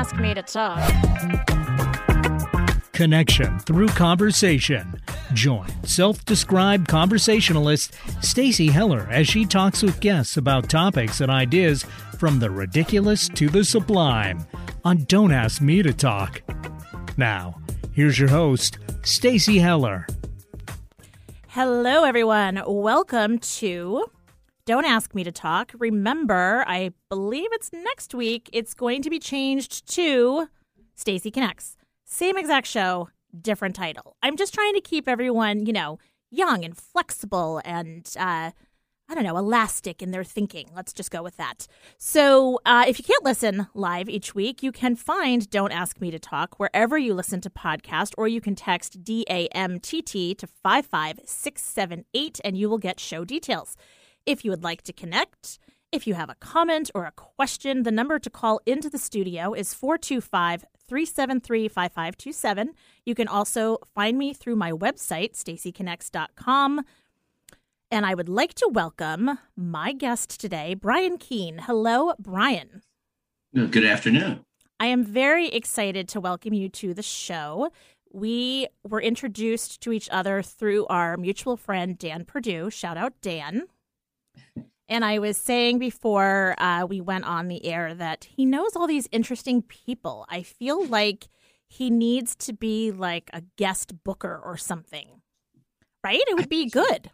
ask me to talk. Connection through conversation. Join self-described conversationalist Stacy Heller as she talks with guests about topics and ideas from the ridiculous to the sublime on Don't Ask Me to Talk. Now, here's your host, Stacy Heller. Hello, everyone. Welcome to Don't Ask Me to Talk. Remember, I believe it's next week. It's going to be changed to Stacy Connects. Same exact show, different title. I'm just trying to keep everyone, you know, young and flexible and uh, I don't know, elastic in their thinking. Let's just go with that. So, uh, if you can't listen live each week, you can find Don't Ask Me to Talk wherever you listen to podcast, or you can text DAMTT to 55678 and you will get show details. If you would like to connect, if you have a comment or a question, the number to call into the studio is 425 373 5527. You can also find me through my website, stacyconnects.com. And I would like to welcome my guest today, Brian Keene. Hello, Brian. Good afternoon. I am very excited to welcome you to the show. We were introduced to each other through our mutual friend, Dan Perdue. Shout out, Dan. And I was saying before uh, we went on the air that he knows all these interesting people. I feel like he needs to be like a guest booker or something, right? It would be good.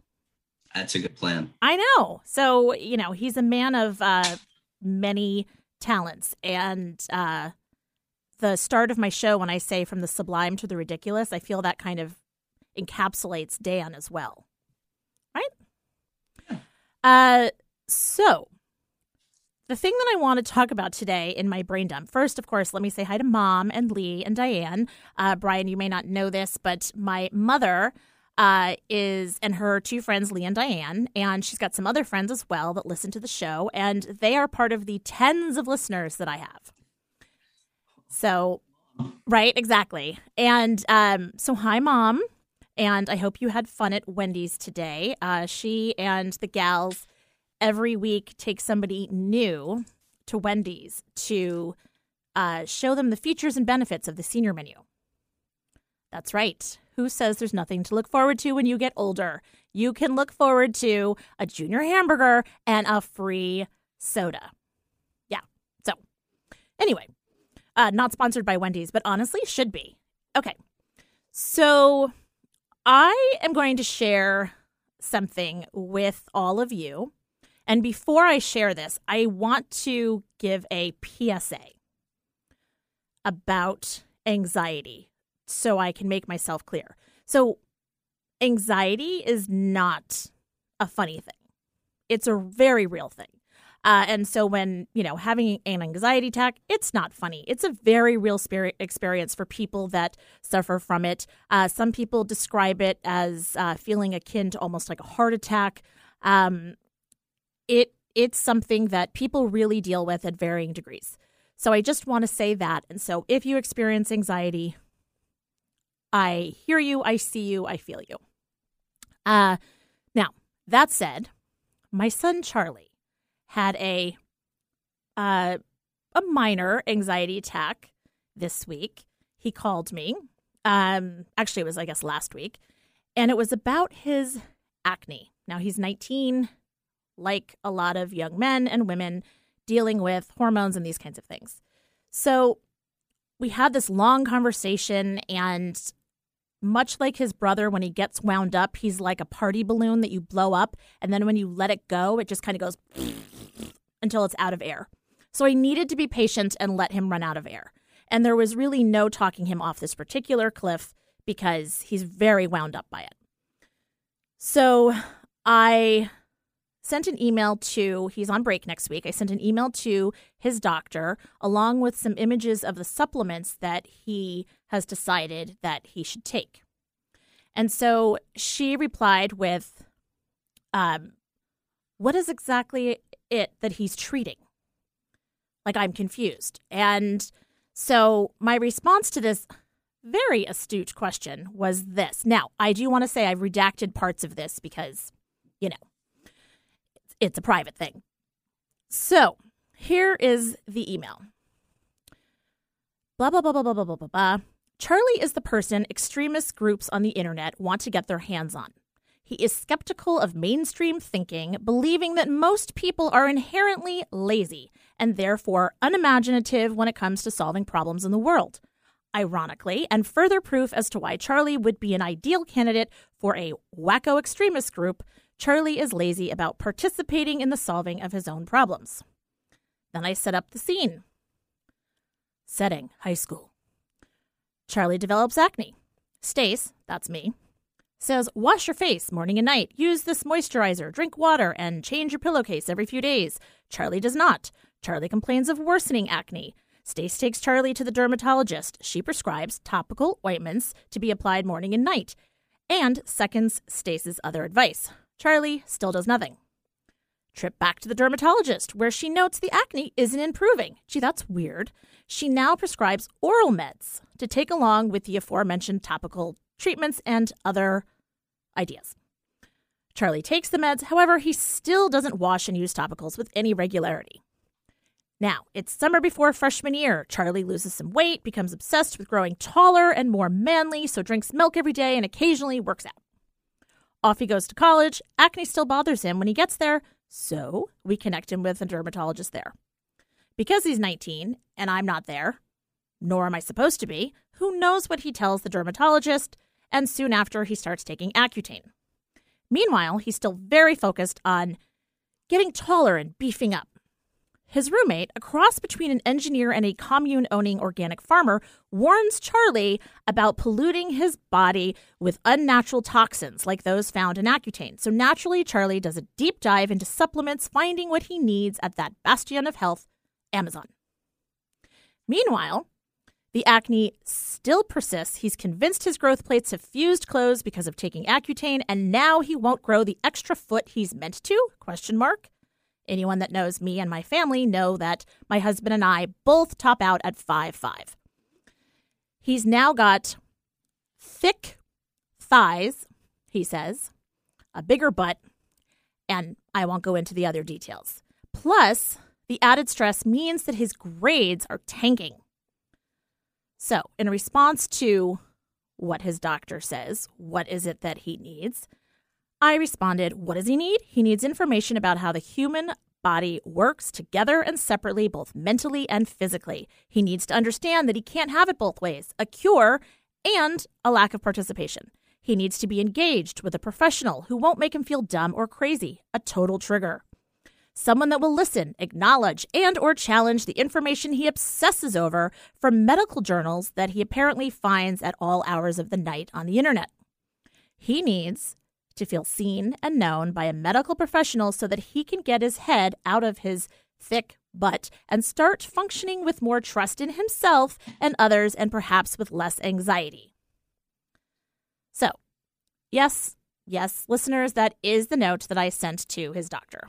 That's a good plan. I know. So, you know, he's a man of uh, many talents. And uh, the start of my show, when I say from the sublime to the ridiculous, I feel that kind of encapsulates Dan as well. Uh, so, the thing that I want to talk about today in my brain dump, first, of course, let me say hi to mom and Lee and Diane. Uh, Brian, you may not know this, but my mother uh, is, and her two friends, Lee and Diane, and she's got some other friends as well that listen to the show, and they are part of the tens of listeners that I have. So, right, exactly. And um, so, hi, mom. And I hope you had fun at Wendy's today. Uh, she and the gals every week take somebody new to Wendy's to uh, show them the features and benefits of the senior menu. That's right. Who says there's nothing to look forward to when you get older? You can look forward to a junior hamburger and a free soda. Yeah. So, anyway, uh, not sponsored by Wendy's, but honestly, should be. Okay. So, I am going to share something with all of you and before I share this, I want to give a PSA about anxiety so I can make myself clear. So, anxiety is not a funny thing, it's a very real thing. Uh, and so, when you know having an anxiety attack, it's not funny. It's a very real spirit experience for people that suffer from it. Uh, some people describe it as uh, feeling akin to almost like a heart attack. Um, it it's something that people really deal with at varying degrees. So I just want to say that. And so if you experience anxiety, I hear you, I see you, I feel you. Uh now, that said, my son Charlie had a uh a minor anxiety attack this week. He called me. Um actually it was I guess last week, and it was about his acne. Now he's 19 like a lot of young men and women dealing with hormones and these kinds of things. So we had this long conversation, and much like his brother, when he gets wound up, he's like a party balloon that you blow up, and then when you let it go, it just kind of goes until it's out of air. So I needed to be patient and let him run out of air. And there was really no talking him off this particular cliff because he's very wound up by it. So I sent an email to, he's on break next week. I sent an email to his doctor along with some images of the supplements that he has decided that he should take. And so she replied with, um, What is exactly it that he's treating? Like, I'm confused. And so my response to this very astute question was this. Now, I do want to say I've redacted parts of this because, you know, it's a private thing. So here is the email. Blah, blah, blah, blah, blah, blah, blah, blah. Charlie is the person extremist groups on the internet want to get their hands on. He is skeptical of mainstream thinking, believing that most people are inherently lazy and therefore unimaginative when it comes to solving problems in the world. Ironically, and further proof as to why Charlie would be an ideal candidate for a wacko extremist group, Charlie is lazy about participating in the solving of his own problems. Then I set up the scene. Setting high school. Charlie develops acne. Stace, that's me, says wash your face morning and night, use this moisturizer, drink water, and change your pillowcase every few days. Charlie does not. Charlie complains of worsening acne. Stace takes Charlie to the dermatologist. She prescribes topical ointments to be applied morning and night, and seconds Stace's other advice. Charlie still does nothing. Trip back to the dermatologist, where she notes the acne isn't improving. Gee, that's weird. She now prescribes oral meds to take along with the aforementioned topical treatments and other ideas. Charlie takes the meds, however, he still doesn't wash and use topicals with any regularity. Now, it's summer before freshman year. Charlie loses some weight, becomes obsessed with growing taller and more manly, so drinks milk every day and occasionally works out. Off he goes to college. Acne still bothers him when he gets there, so we connect him with a dermatologist there. Because he's 19 and I'm not there, nor am I supposed to be, who knows what he tells the dermatologist, and soon after he starts taking Accutane. Meanwhile, he's still very focused on getting taller and beefing up. His roommate, a cross between an engineer and a commune owning organic farmer, warns Charlie about polluting his body with unnatural toxins like those found in Accutane. So naturally, Charlie does a deep dive into supplements, finding what he needs at that bastion of health, Amazon. Meanwhile, the acne still persists. He's convinced his growth plates have fused closed because of taking Accutane, and now he won't grow the extra foot he's meant to? Question mark. Anyone that knows me and my family know that my husband and I both top out at five five. He's now got thick thighs, he says, a bigger butt, and I won't go into the other details. Plus, the added stress means that his grades are tanking. So, in response to what his doctor says, what is it that he needs? I responded, What does he need? He needs information about how the human body works together and separately, both mentally and physically. He needs to understand that he can't have it both ways a cure and a lack of participation. He needs to be engaged with a professional who won't make him feel dumb or crazy, a total trigger. Someone that will listen, acknowledge, and or challenge the information he obsesses over from medical journals that he apparently finds at all hours of the night on the internet. He needs to feel seen and known by a medical professional so that he can get his head out of his thick butt and start functioning with more trust in himself and others and perhaps with less anxiety. So, yes, yes, listeners, that is the note that I sent to his doctor.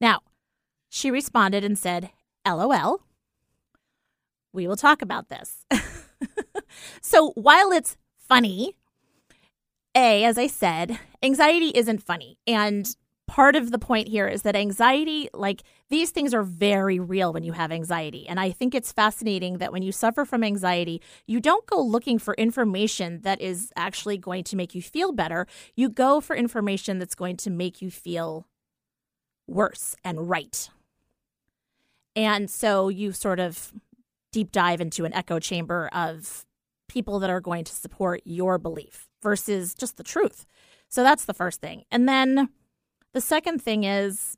Now, she responded and said, LOL. We will talk about this. so, while it's funny a, as I said, anxiety isn't funny. And part of the point here is that anxiety, like these things are very real when you have anxiety. And I think it's fascinating that when you suffer from anxiety, you don't go looking for information that is actually going to make you feel better. You go for information that's going to make you feel worse and right. And so you sort of deep dive into an echo chamber of people that are going to support your belief versus just the truth. So that's the first thing. And then the second thing is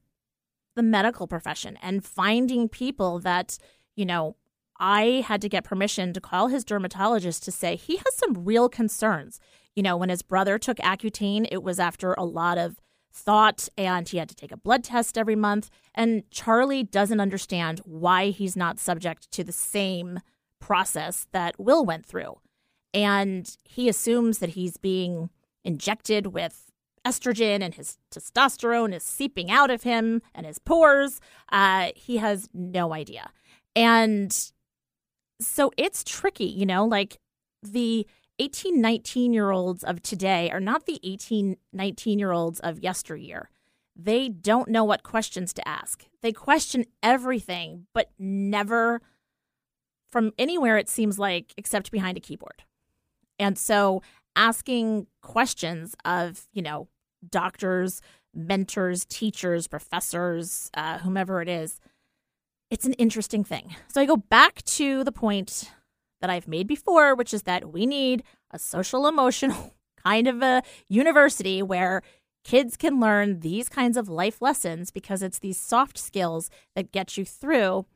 the medical profession and finding people that, you know, I had to get permission to call his dermatologist to say he has some real concerns. You know, when his brother took Accutane, it was after a lot of thought and he had to take a blood test every month. And Charlie doesn't understand why he's not subject to the same process that Will went through and he assumes that he's being injected with estrogen and his testosterone is seeping out of him and his pores. Uh, he has no idea. And so it's tricky, you know, like the 18, 19 year olds of today are not the 18, 19 year olds of yesteryear. They don't know what questions to ask. They question everything, but never from anywhere, it seems like, except behind a keyboard. And so asking questions of, you know, doctors, mentors, teachers, professors, uh, whomever it is, it's an interesting thing. So I go back to the point that I've made before, which is that we need a social emotional kind of a university where kids can learn these kinds of life lessons because it's these soft skills that get you through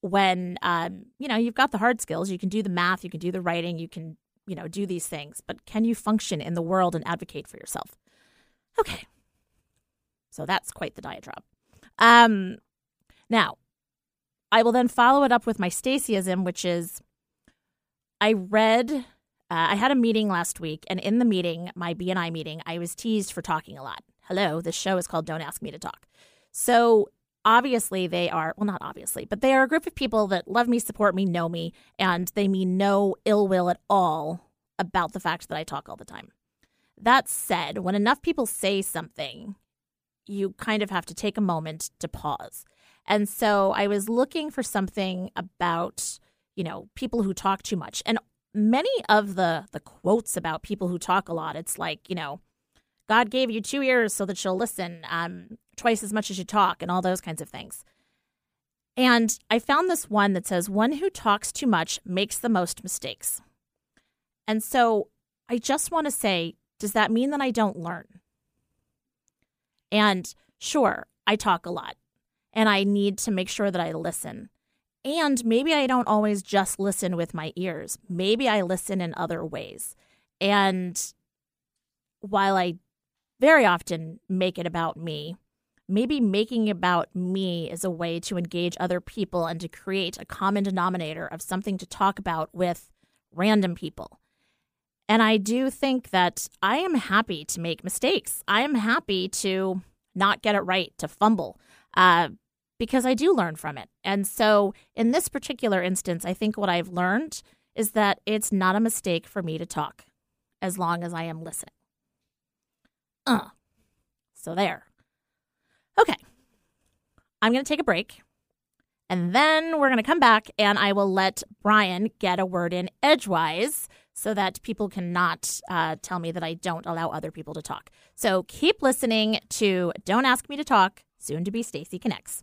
when um, you know you've got the hard skills. You can do the math you can do the writing you can you know do these things. But can you function in the world and advocate for yourself? Okay. So that's quite the diatribe. Um, now i will then follow it up with my stacyism which is i read uh, I had a meeting last week, and in the meeting, my BNI meeting, I was teased for talking a lot. Hello, this show is called Don't Ask Me to Talk. So obviously, they are, well, not obviously, but they are a group of people that love me, support me, know me, and they mean no ill will at all about the fact that I talk all the time. That said, when enough people say something, you kind of have to take a moment to pause. And so I was looking for something about, you know, people who talk too much. And many of the the quotes about people who talk a lot, it's like, you know, God gave you two ears so that you'll listen um, twice as much as you talk, and all those kinds of things. And I found this one that says, One who talks too much makes the most mistakes. And so I just want to say, does that mean that I don't learn? And sure, I talk a lot and I need to make sure that I listen. And maybe I don't always just listen with my ears. Maybe I listen in other ways. And while I very often make it about me, maybe making about me is a way to engage other people and to create a common denominator of something to talk about with random people. And I do think that I am happy to make mistakes. I am happy to not get it right, to fumble. Uh, because I do learn from it. And so in this particular instance, I think what I've learned is that it's not a mistake for me to talk as long as I am listening. Uh, so there. Okay. I'm going to take a break. And then we're going to come back and I will let Brian get a word in edgewise so that people cannot uh, tell me that I don't allow other people to talk. So keep listening to Don't Ask Me to Talk, soon to be Stacy Connects.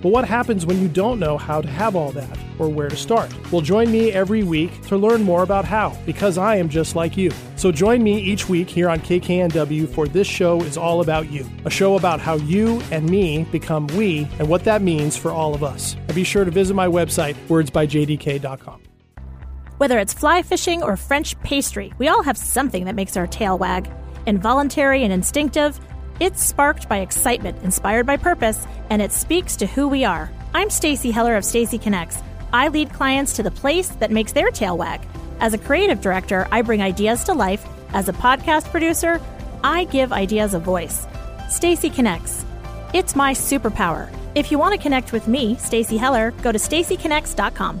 But what happens when you don't know how to have all that or where to start? Well, join me every week to learn more about how, because I am just like you. So join me each week here on KKNW for This Show is All About You, a show about how you and me become we and what that means for all of us. And be sure to visit my website, wordsbyjdk.com. Whether it's fly fishing or French pastry, we all have something that makes our tail wag. Involuntary and instinctive, it's sparked by excitement, inspired by purpose, and it speaks to who we are. I'm Stacy Heller of Stacy Connects. I lead clients to the place that makes their tail wag. As a creative director, I bring ideas to life. As a podcast producer, I give ideas a voice. Stacy Connects. It's my superpower. If you want to connect with me, Stacy Heller, go to stacyconnects.com.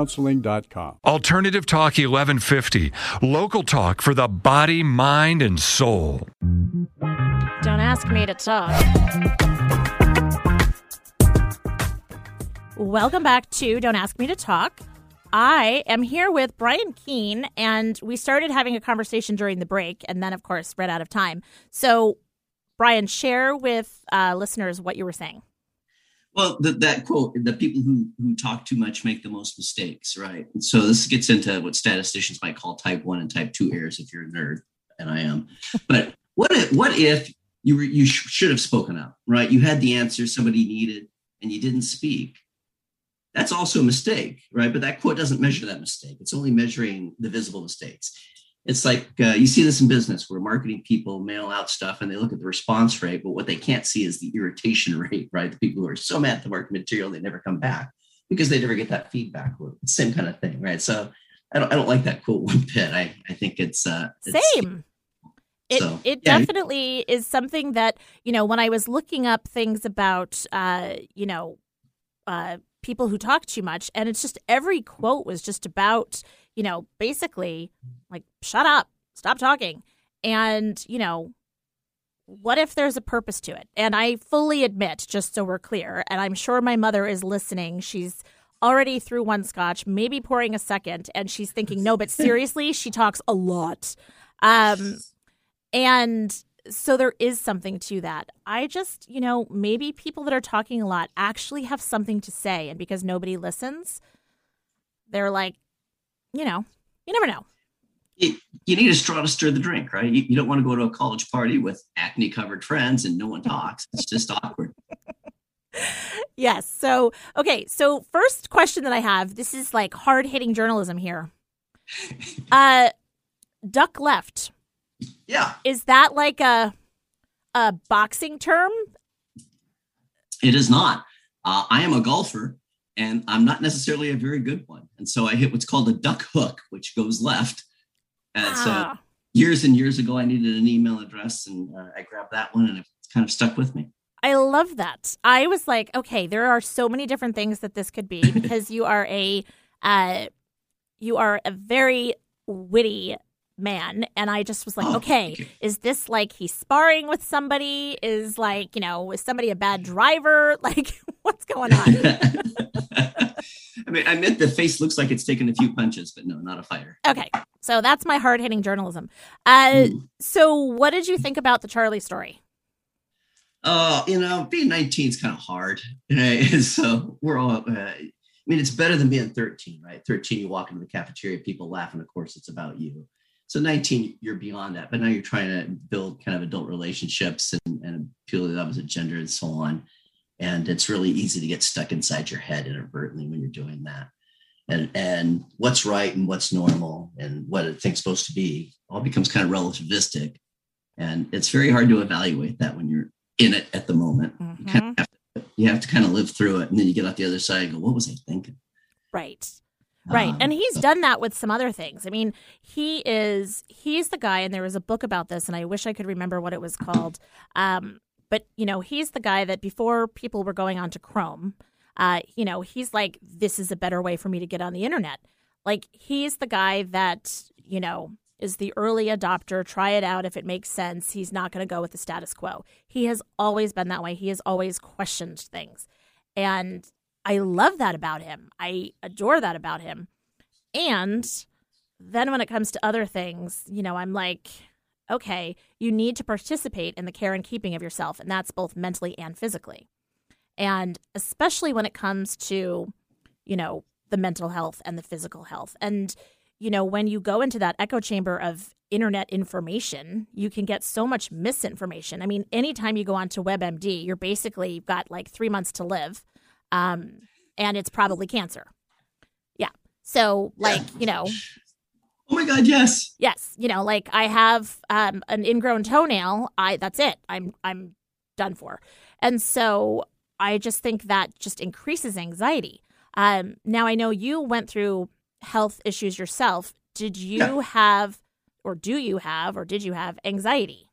counseling.com. Alternative Talk 1150, local talk for the body, mind, and soul. Don't ask me to talk. Welcome back to Don't Ask Me to Talk. I am here with Brian Keene, and we started having a conversation during the break, and then, of course, ran out of time. So, Brian, share with uh, listeners what you were saying. Well, the, that quote, the people who, who talk too much make the most mistakes, right? So this gets into what statisticians might call type one and type two errors if you're a nerd. and I am. But what if what if you were you sh- should have spoken up, right? You had the answer somebody needed, and you didn't speak. That's also a mistake, right? But that quote doesn't measure that mistake. It's only measuring the visible mistakes. It's like uh, you see this in business where marketing people mail out stuff and they look at the response rate, but what they can't see is the irritation rate, right? The people who are so mad at the marketing material they never come back because they never get that feedback loop. Same kind of thing, right? So I don't, I don't like that quote one bit. I, I think it's, uh, it's, same. It, so, it yeah. definitely is something that, you know, when I was looking up things about, uh, you know, uh, people who talk too much, and it's just every quote was just about, you know, basically like, shut up, stop talking. And, you know, what if there's a purpose to it? And I fully admit, just so we're clear, and I'm sure my mother is listening, she's already through one scotch, maybe pouring a second, and she's thinking, no, but seriously, she talks a lot. Um, and so there is something to that. I just, you know, maybe people that are talking a lot actually have something to say. And because nobody listens, they're like, you know, you never know. You, you need a straw to stir the drink, right? You, you don't want to go to a college party with acne covered friends and no one talks. It's just awkward. yes. So, okay. So, first question that I have this is like hard hitting journalism here. Uh, duck left. Yeah. Is that like a a boxing term? It is not. Uh, I am a golfer and I'm not necessarily a very good one. And so I hit what's called a duck hook, which goes left. And ah. so years and years ago, I needed an email address and uh, I grabbed that one and it's kind of stuck with me. I love that. I was like, okay, there are so many different things that this could be because you are a uh, you are a very witty man and i just was like oh, okay is this like he's sparring with somebody is like you know is somebody a bad driver like what's going on i mean i meant the face looks like it's taken a few punches but no not a fighter okay so that's my hard-hitting journalism uh, mm. so what did you think about the charlie story uh you know being 19 is kind of hard right? so we're all uh, I mean, it's better than being 13, right? 13, you walk into the cafeteria, people laugh, and of course, it's about you. So 19, you're beyond that, but now you're trying to build kind of adult relationships and, and appeal to the opposite gender and so on. And it's really easy to get stuck inside your head inadvertently when you're doing that. And, and what's right and what's normal and what a thing's supposed to be all becomes kind of relativistic. And it's very hard to evaluate that when you're in it at the moment. Mm-hmm. You, kind of to, you have to kind of live through it. And then you get out the other side and go, what was I thinking? Right. Right. Um, and he's done that with some other things. I mean, he is he's the guy and there was a book about this and I wish I could remember what it was called. Um, but you know, he's the guy that before people were going onto Chrome, uh, you know, he's like this is a better way for me to get on the internet. Like he's the guy that, you know, is the early adopter, try it out if it makes sense. He's not going to go with the status quo. He has always been that way. He has always questioned things. And I love that about him. I adore that about him. And then when it comes to other things, you know, I'm like, okay, you need to participate in the care and keeping of yourself, and that's both mentally and physically. And especially when it comes to, you know, the mental health and the physical health. And, you know, when you go into that echo chamber of internet information, you can get so much misinformation. I mean, anytime you go onto WebMD, you're basically got like three months to live um, and it's probably cancer. Yeah. So, like, you know. Oh my God! Yes. Yes. You know, like I have um, an ingrown toenail. I that's it. I'm I'm done for. And so I just think that just increases anxiety. Um, now I know you went through health issues yourself. Did you yeah. have, or do you have, or did you have anxiety?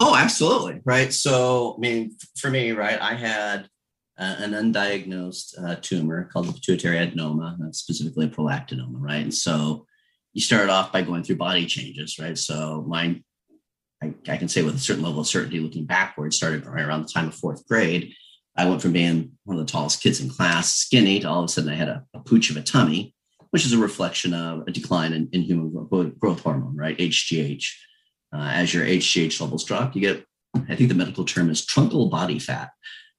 Oh, absolutely. Right. So, I mean, for me, right, I had uh, an undiagnosed uh, tumor called the pituitary adenoma, uh, specifically a prolactinoma, right? And so you start off by going through body changes, right? So mine, I, I, can say with a certain level of certainty, looking backwards, started right around the time of fourth grade. I went from being one of the tallest kids in class, skinny, to all of a sudden I had a, a pooch of a tummy, which is a reflection of a decline in, in human growth hormone, right? HGH. Uh, as your HGH levels drop, you get, I think the medical term is truncal body fat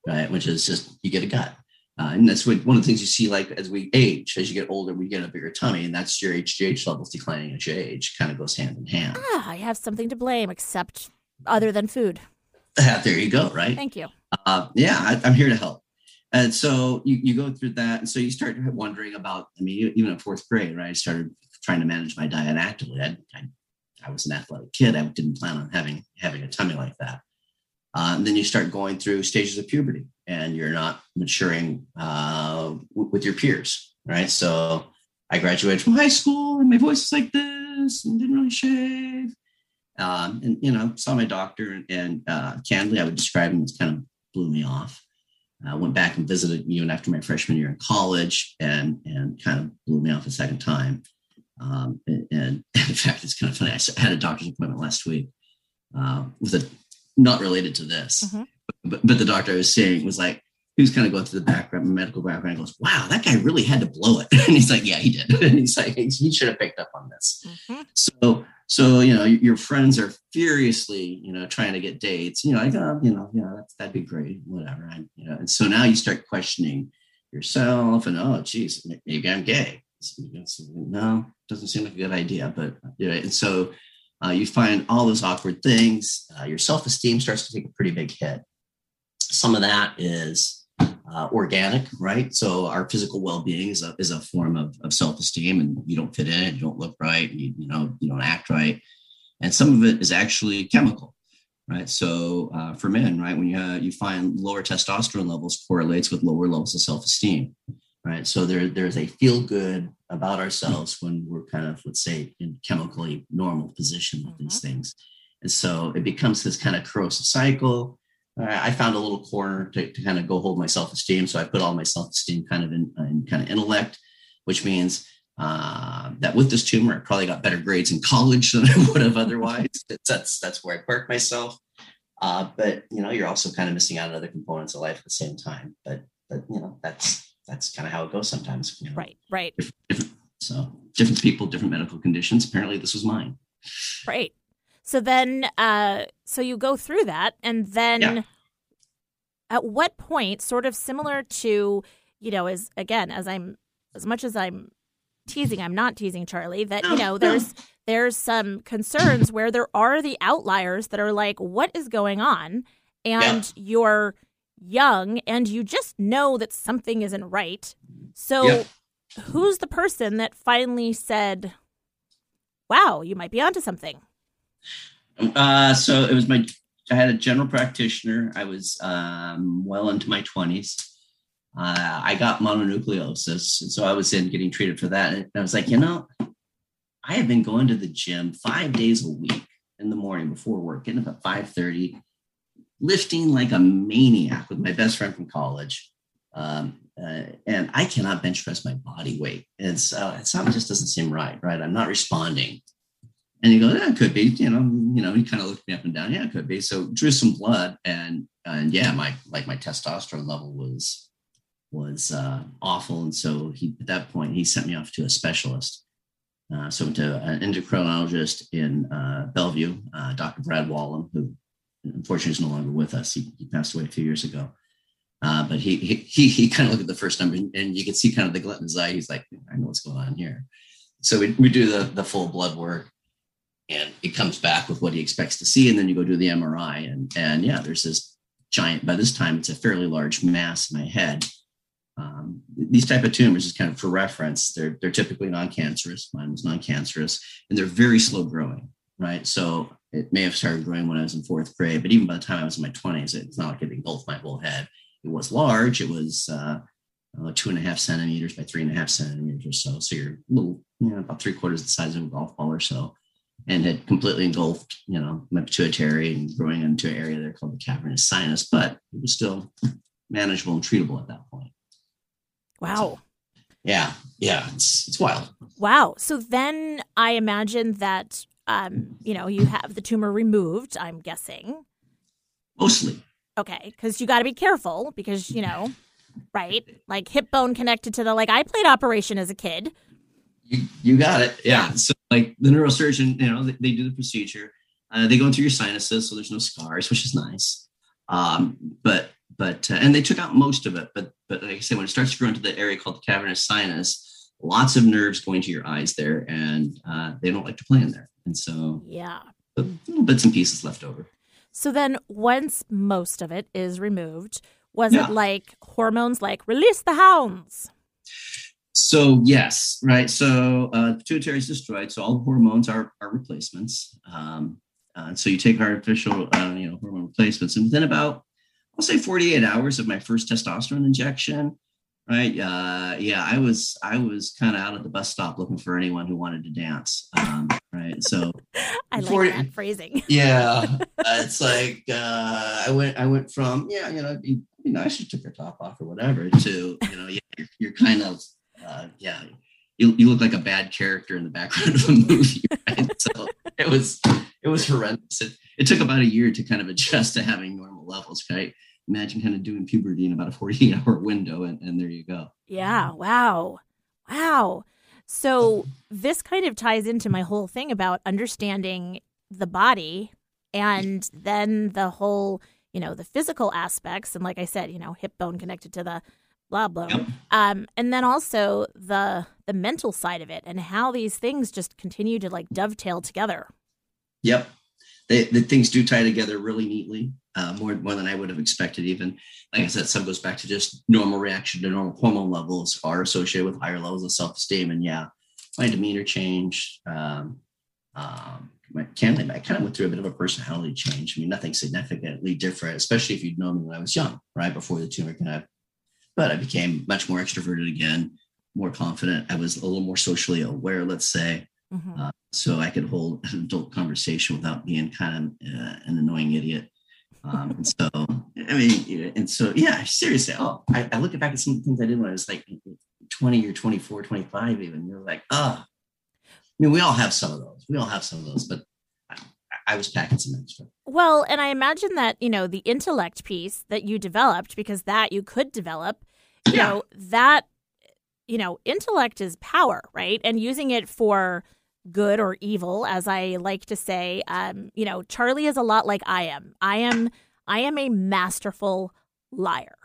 right? Which is just you get a gut. Uh, and that's what one of the things you see, like as we age, as you get older, we get a bigger tummy, and that's your HGH levels declining as you age. Kind of goes hand in hand. Ah, I have something to blame, except other than food. Uh, there you go. Right. Thank you. Uh, yeah, I, I'm here to help. And so you, you go through that. And so you start wondering about, I mean, even in fourth grade, right? I started trying to manage my diet actively. I, I, I was an athletic kid. I didn't plan on having having a tummy like that. Uh, and then you start going through stages of puberty and you're not maturing uh, w- with your peers, right? So I graduated from high school and my voice is like this and didn't really shave. Um, and, you know, saw my doctor and, and uh, candidly, I would describe him as kind of blew me off. I went back and visited you and after my freshman year in college and, and kind of blew me off a second time. Um, and, and, in fact, it's kind of funny. I had a doctor's appointment last week uh, with a not related to this, mm-hmm. but, but the doctor I was seeing was like, he was kind of going through the background, medical background. Goes, "Wow, that guy really had to blow it." and he's like, "Yeah, he did." and he's like, "He should have picked up on this." Mm-hmm. So, so you know, your friends are furiously, you know, trying to get dates. You know, like, oh, you know, yeah, that's, that'd be great, whatever. I, you know, and so now you start questioning yourself, and oh, geez, maybe I'm gay. No, doesn't seem like a good idea. But you know, and so uh, you find all those awkward things. Uh, your self esteem starts to take a pretty big hit. Some of that is uh, organic, right? So our physical well-being is a is a form of, of self-esteem, and you don't fit in, it, you don't look right, you, you know, you don't act right, and some of it is actually chemical, right? So uh, for men, right, when you uh, you find lower testosterone levels correlates with lower levels of self-esteem, right? So there there's a feel good about ourselves when we're kind of let's say in chemically normal position with mm-hmm. these things, and so it becomes this kind of corrosive cycle I found a little corner to, to kind of go hold my self esteem. So I put all my self esteem kind of in, in, kind of intellect, which means uh, that with this tumor, I probably got better grades in college than I would have otherwise. that's that's where I park myself. Uh, but you know, you're also kind of missing out on other components of life at the same time. But but you know, that's that's kind of how it goes sometimes. You know? Right, right. Different, so different people, different medical conditions. Apparently, this was mine. Right. So then, uh, so you go through that, and then yeah. at what point, sort of similar to, you know, as again, as I'm, as much as I'm teasing, I'm not teasing Charlie. That you know, there's there's some concerns where there are the outliers that are like, what is going on, and yeah. you're young and you just know that something isn't right. So, yeah. who's the person that finally said, "Wow, you might be onto something"? Uh, so it was my, I had a general practitioner. I was um, well into my 20s. Uh, I got mononucleosis. And so I was in getting treated for that. And I was like, you know, I have been going to the gym five days a week in the morning before work, getting up at 5.30, lifting like a maniac with my best friend from college. Um, uh, and I cannot bench press my body weight. And so something just doesn't seem right, right? I'm not responding. And he goes, yeah, it could be, you know, you know, he kind of looked me up and down. Yeah, it could be. So drew some blood and, and yeah, my, like my testosterone level was, was uh, awful. And so he, at that point, he sent me off to a specialist. Uh, so to an endocrinologist in uh, Bellevue, uh, Dr. Brad Wallum, who unfortunately is no longer with us. He, he passed away a few years ago. Uh, but he, he, he, kind of looked at the first number and, you can see kind of the his eye. He's like, I know what's going on here. So we, we do the, the full blood work and it comes back with what he expects to see and then you go do the mri and and yeah there's this giant by this time it's a fairly large mass in my head um, these type of tumors is kind of for reference they're they're typically non-cancerous mine was non-cancerous and they're very slow growing right so it may have started growing when i was in fourth grade but even by the time i was in my 20s it's not like it engulfed my whole head it was large it was uh, uh, two and a half centimeters by three and a half centimeters or so so you're a little you know about three quarters the size of a golf ball or so and had completely engulfed, you know, my pituitary and growing into an area there called the cavernous sinus, but it was still manageable and treatable at that point. Wow. So, yeah, yeah, it's it's wild. Wow. So then I imagine that um, you know, you have the tumor removed, I'm guessing. Mostly. Okay, because you got to be careful because, you know, right? Like hip bone connected to the like I played operation as a kid. You, you got it. Yeah. So like the neurosurgeon, you know, they, they do the procedure. Uh, they go into your sinuses, so there's no scars, which is nice. Um, but but uh, and they took out most of it. But but like I said, when it starts to grow into the area called the cavernous sinus, lots of nerves going to your eyes there, and uh, they don't like to play in there. And so Yeah. little bits and pieces left over. So then, once most of it is removed, was Yeah. it like hormones like release the hounds? So yes, right. So uh, pituitary is destroyed. So all hormones are are replacements. Um, uh, so you take artificial, uh, you know, hormone replacements, and within about, I'll say, 48 hours of my first testosterone injection, right? Uh, yeah, I was I was kind of out at the bus stop looking for anyone who wanted to dance, um, right? So I like that phrasing. yeah, uh, it's like uh, I went I went from yeah, you know, it'd be, be nice took your top off or whatever to you know, yeah, you're, you're kind of uh, yeah, you, you look like a bad character in the background of a movie, right? So it was it was horrendous. It, it took about a year to kind of adjust to having normal levels. Right? Imagine kind of doing puberty in about a 48 hour window, and, and there you go. Yeah. Wow. Wow. So this kind of ties into my whole thing about understanding the body and then the whole, you know, the physical aspects. And like I said, you know, hip bone connected to the blah blah. Yep. Um, and then also the the mental side of it and how these things just continue to like dovetail together. Yep. They, the things do tie together really neatly, uh, more more than I would have expected. Even like I said, some goes back to just normal reaction to normal hormone levels are associated with higher levels of self esteem, and yeah, my demeanor changed. Um, um, my candidly, I kind of went through a bit of a personality change. I mean, nothing significantly different, especially if you'd known me when I was young, right before the tumor kind of. But I became much more extroverted again, more confident. I was a little more socially aware, let's say Mhm. uh, so I could hold an adult conversation without being kind of uh, an annoying idiot. Um, and so, I mean, and so, yeah, seriously, oh, I, I look back at some things I did when I was like 20 or 24, 25, even. You're like, ah, I mean, we all have some of those. We all have some of those, but I, I was packing some extra. Well, and I imagine that, you know, the intellect piece that you developed, because that you could develop, you Yeah. know, that, you know, intellect is power, right? And using it for good or evil, as I like to say, um, you know, Charlie is a lot like I am. I am, I am a masterful liar.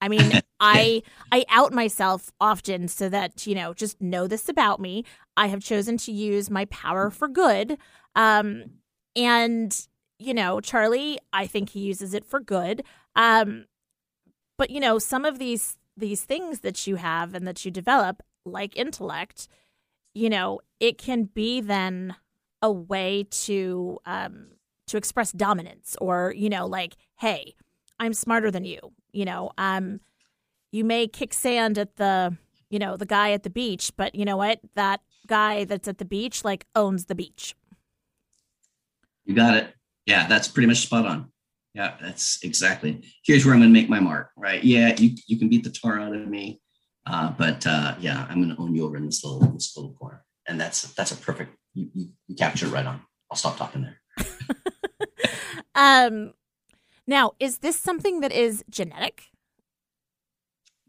I mean, I I out myself often so that you know just know this about me. I have chosen to use my power for good, um, and you know, Charlie, I think he uses it for good. Um, but you know, some of these these things that you have and that you develop, like intellect, you know, it can be then a way to um, to express dominance, or you know, like, hey, I'm smarter than you. You know, um, you may kick sand at the you know the guy at the beach, but you know what? That guy that's at the beach like owns the beach. You got it. Yeah, that's pretty much spot on. Yeah, that's exactly. Here's where I'm going to make my mark, right? Yeah, you, you can beat the tar out of me, uh, but uh, yeah, I'm going to own you over in this little this little corner, and that's that's a perfect. You, you, you captured right on. I'll stop talking there. Um, now, is this something that is genetic?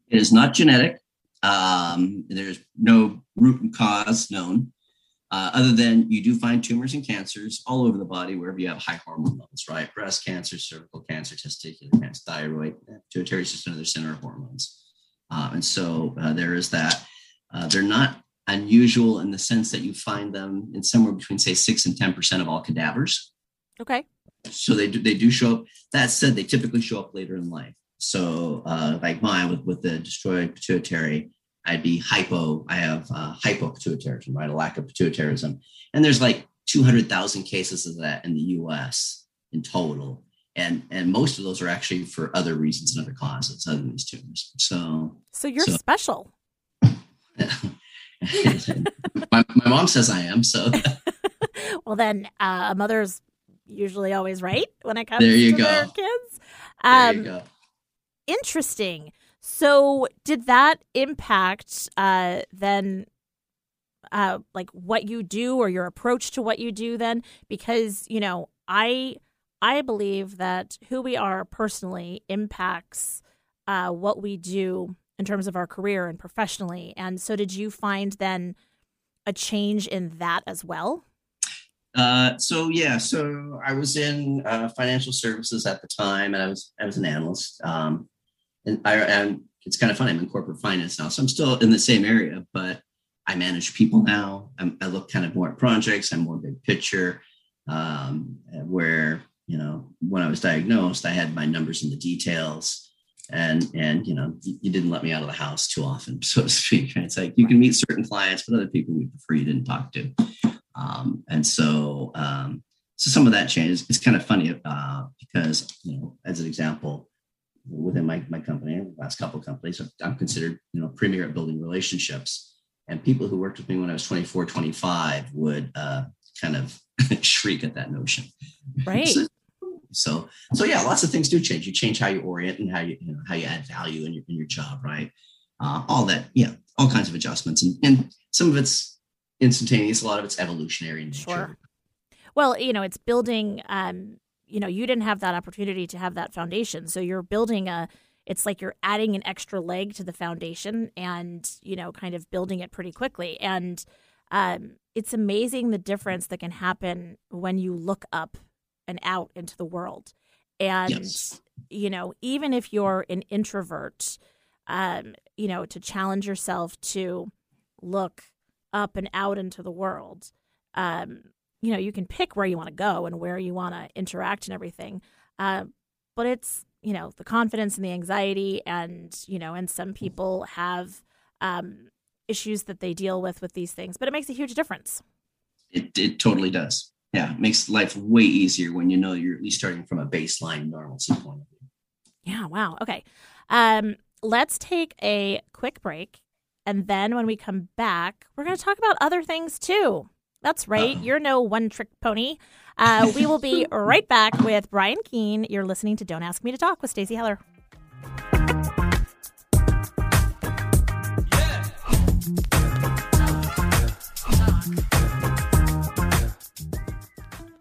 It is not genetic. Um, there's no root cause known, uh, other than you do find tumors and cancers all over the body wherever you have high hormone levels, right? Breast cancer, cervical cancer, testicular cancer, thyroid, pituitary is just another center of hormones. Um, and so uh, there is that. Uh, they're not unusual in the sense that you find them in somewhere between, say, six and 10% of all cadavers. Okay. so they do they do show up. That said they typically show up later in life. So uh like mine with with the destroyed pituitary i'd be hypo i have uh hypopituitarism right? A lack of pituitarism. And there's like 200000 cases of that in the us in total and and most of those are actually for other reasons and other causes other than these tumors so So you're So- special. my, my mom says i am so Well, then uh, a mother's usually always right when it comes There you to go. their kids. there Um, you go interesting. So, did that impact uh, then, uh, like what you do or your approach to what you do? Then, because you know, I I believe that who we are personally impacts uh, what we do in terms of our career and professionally. And so, did you find then a change in that as well? Uh, so yeah, so I was in uh, financial services at the time, and I was I was an analyst. Um, and I and it's kind of funny. I'm in corporate finance now, so I'm still in the same area, but I manage people now. I'm, i look kind of more at projects. I'm more big picture. Um, where you know when I was diagnosed, I had my numbers and the details, and and you know you didn't let me out of the house too often, so to speak. It's like you can meet certain clients, but other people we prefer you didn't talk to. Um, and so, um, so some of that change is kind of funny uh, because, you know, as an example, within my, my company, last couple of companies, I'm considered, you know, premier at building relationships. And people who worked with me when I was 24, 25 would uh, kind of shriek at that notion. Right. so, so, so yeah, lots of things do change. You change how you orient and how you, you know, how you add value in your, in your job, right? Uh, all that, yeah, all kinds of adjustments. And, and some of it's instantaneous. A lot of it's evolutionary in nature. Sure. Well, you know, it's building. Um, you know, you didn't have that opportunity to have that foundation, so you're building a. It's like you're adding an extra leg to the foundation, and you know, kind of building it pretty quickly. And um, it's amazing the difference that can happen when you look up and out into the world. And yes. you know, even if you're an introvert, um, you know, to challenge yourself to look up and out into the world. Um, you know, you can pick where you want to go and where you want to interact and everything. Uh, but it's, you know, the confidence and the anxiety, and, you know, and some people have um, issues that they deal with with these things, but it makes a huge difference. It, it totally does. Yeah. It makes life way easier when you know you're at least starting from a baseline normalcy point of view. Yeah. Wow. Okay. Um, let's take a quick break and then when we come back, we're going to talk about other things too. That's right. Uh-oh. You're no one trick pony. Uh, we will be right back with Brian Keene. You're listening to Don't Ask Me to Talk with Stacey Heller.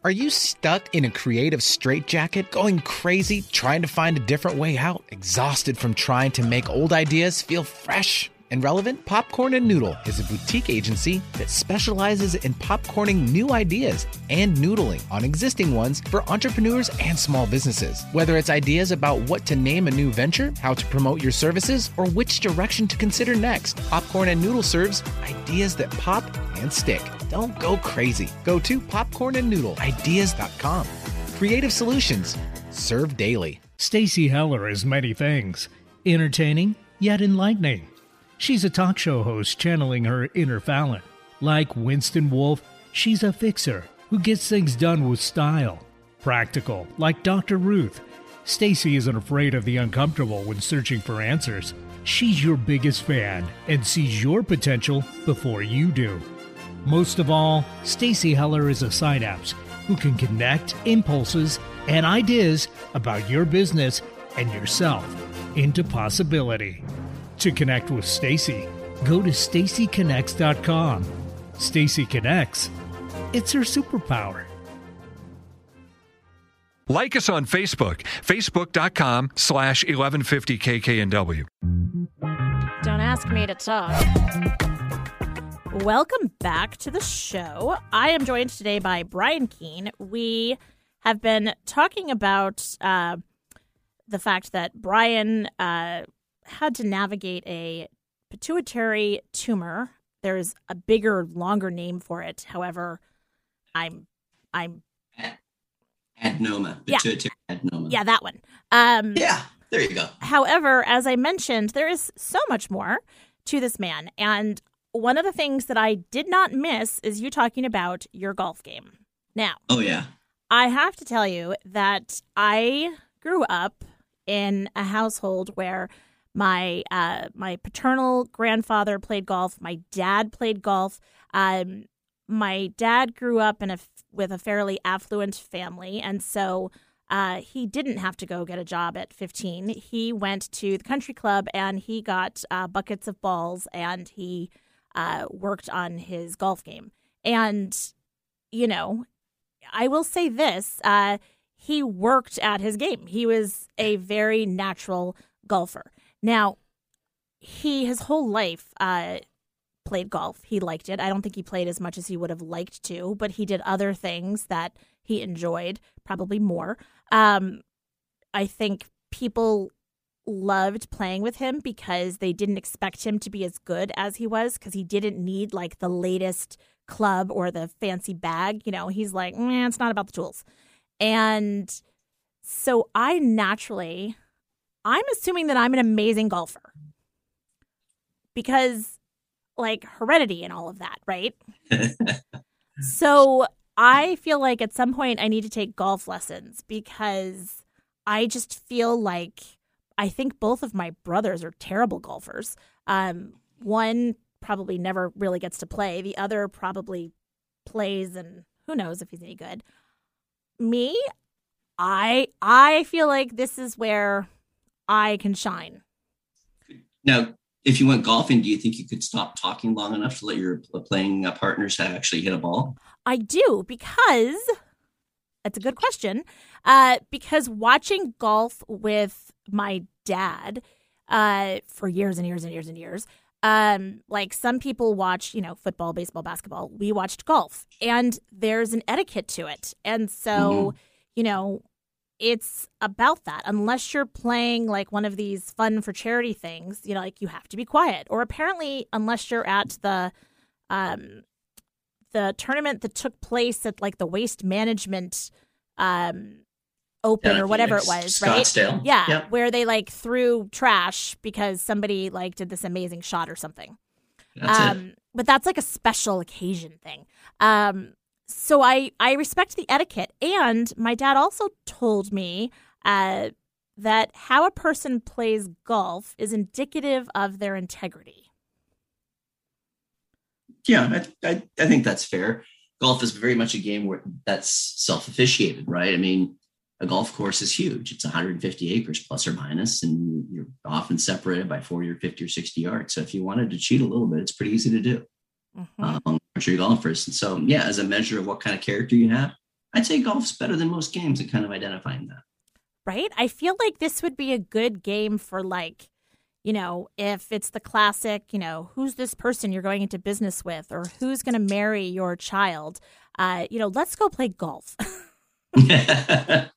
Are you stuck in a creative straitjacket, going crazy, trying to find a different way out, exhausted from trying to make old ideas feel fresh? And relevant, Popcorn and Noodle is a boutique agency that specializes in popcorning new ideas and noodling on existing ones for entrepreneurs and small businesses. Whether it's ideas about what to name a new venture, how to promote your services, or which direction to consider next, Popcorn and Noodle serves ideas that pop and stick. Don't go crazy. Go to popcornandnoodleideas.com. Creative solutions. Serve daily. Stacy Heller is many things. Entertaining, yet enlightening She's a talk show host channeling her inner Fallon. Like Winston Wolfe, she's a fixer who gets things done with style. Practical, like Dr. Ruth. Stacy isn't afraid of the uncomfortable when searching for answers. She's your biggest fan and sees your potential before you do. Most of all, Stacy Heller is a synapse who can connect impulses and ideas about your business and yourself into possibility. To connect with Stacy, go to stacyconnects.com. Stacey connects. It's her superpower. Like us on Facebook, facebook.com slash 1150kknw. Don't ask me to talk. Welcome back to the show. I am joined today by Brian Keene. We have been talking about uh, the fact that Brian uh, had to navigate a pituitary tumor. There's a bigger, longer name for it. However, I'm I'm adenoma. Pituitary yeah. adenoma. Yeah, that one. Um, yeah, there you go. However, as I mentioned, there is so much more to this man, and one of the things that I did not miss is you talking about your golf game. Now, oh yeah, I have to tell you that I grew up in a household where my uh, my paternal grandfather played golf. My dad played golf. Um, my dad grew up in a with a fairly affluent family, and so uh, he didn't have to go get a job at 15. He went to the country club and he got uh, buckets of balls and he uh, worked on his golf game. And you know, I will say this: uh, he worked at his game. He was a very natural golfer. Now, he his whole life uh, played golf. He liked it. I don't think he played as much as he would have liked to, but he did other things that he enjoyed, probably more. Um, I think people loved playing with him because they didn't expect him to be as good as he was because he didn't need like the latest club or the fancy bag. You know, he's like, mm, it's not about the tools. And so I naturally, I'm assuming that I'm an amazing golfer because like heredity and all of that, right? so I feel like at some point I need to take golf lessons because I just feel like I think both of my brothers are terrible golfers. Um, one probably never really gets to play. The other probably plays and who knows if he's any good. Me, I I feel like this is where I can shine. Now, if you went golfing, do you think you could stop talking long enough to let your playing uh, partners actually hit a ball? I do because that's a good question. Uh, because watching golf with my dad uh, for years and years and years and years, um, like some people watch, you know, football, baseball, basketball. We watched golf, and there's an etiquette to it, and so mm-hmm. you know, it's about that. Unless you're playing like one of these fun for charity things, you know, like you have to be quiet. Or apparently, unless you're at the um the tournament that took place at like the waste management um open yeah, or whatever it was, Scottsdale. right? Yeah, yep. where they like threw trash because somebody like did this amazing shot or something. That's um. But that's like a special occasion thing. Um, so I I respect the etiquette, and my dad also told me uh, that how a person plays golf is indicative of their integrity. Yeah, I, I, I think that's fair. Golf is very much a game where that's self officiated, right? I mean, a golf course is huge. It's 150 acres plus or minus, and you're often separated by 40 or 50 or 60 yards. So if you wanted to cheat a little bit, it's pretty easy to do mm-hmm. um, your golfers. And so, yeah, as a measure of what kind of character you have, I'd say golf's better than most games at kind of identifying that. Right. I feel like this would be a good game for like, you know, if it's the classic, you know, who's this person you're going into business with, or who's going to marry your child. Uh, you know, let's go play golf.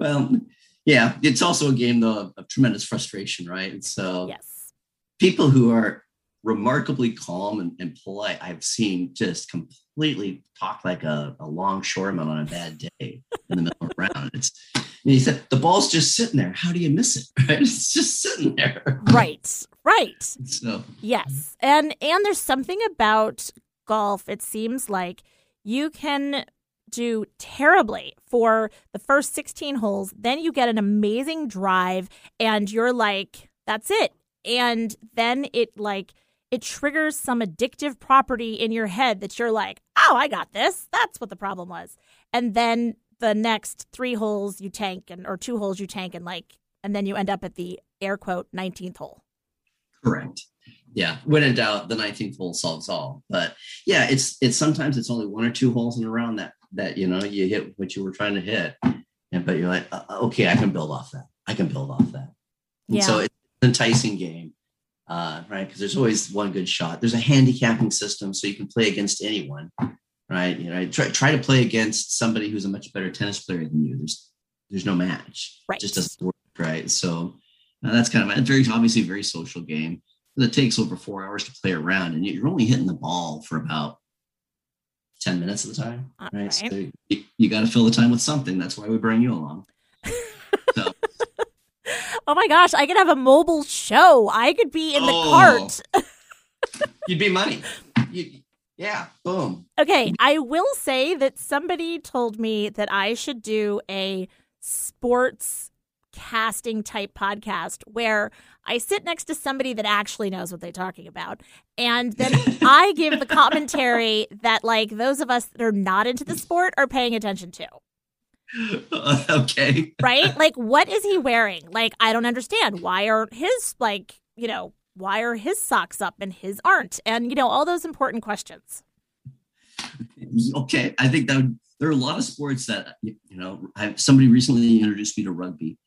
well, yeah, it's also a game though of, of tremendous frustration, right? And so, yes, people who are remarkably calm and, and, polite I've seen just completely talk like a, a longshoreman on a bad day in the middle of a round. It's and he said the ball's just sitting there. How do you miss it? Right? It's just sitting there. Right. Right. So yes. And and there's something about golf, it seems like you can do terribly for the first 16 holes. Then you get an amazing drive and you're like, that's it. And then it like it triggers some addictive property in your head that you're like, oh, I got this. That's what the problem was. And then the next three holes you tank and or two holes you tank and like and then you end up at the air quote 19th hole. Correct. Yeah. When in doubt, the 19th hole solves all. But yeah, it's it's sometimes it's only one or two holes in a round that that you know you hit what you were trying to hit. And but you're like, uh, okay, I can build off that. I can build off that. And yeah. so it's an enticing game uh, right? Because there's always one good shot. There's a handicapping system, so you can play against anyone, right? You know, try try to play against somebody who's a much better tennis player than you. There's there's no match. Right. It just doesn't work, right? So uh, that's kind of a very obviously a very social game. It takes over four hours to play around, and you're only hitting the ball for about 10 minutes of the time, right? right. So you, you got to fill the time with something. That's why we bring you along. Oh my gosh, I could have a mobile show. I could be in the oh. cart. You'd be money. You, yeah, boom. Okay, I will say that somebody told me that I should do a sports casting type podcast where I sit next to somebody that actually knows what they're talking about. And then I give the commentary that, like, those of us that are not into the sport are paying attention to. okay. right? Like, what is he wearing? Like, I don't understand. Why are his, like, you know, why are his socks up and his aren't? And, you know, all those important questions. Okay. I think that would, there are a lot of sports that, you know, I, somebody recently introduced me to rugby.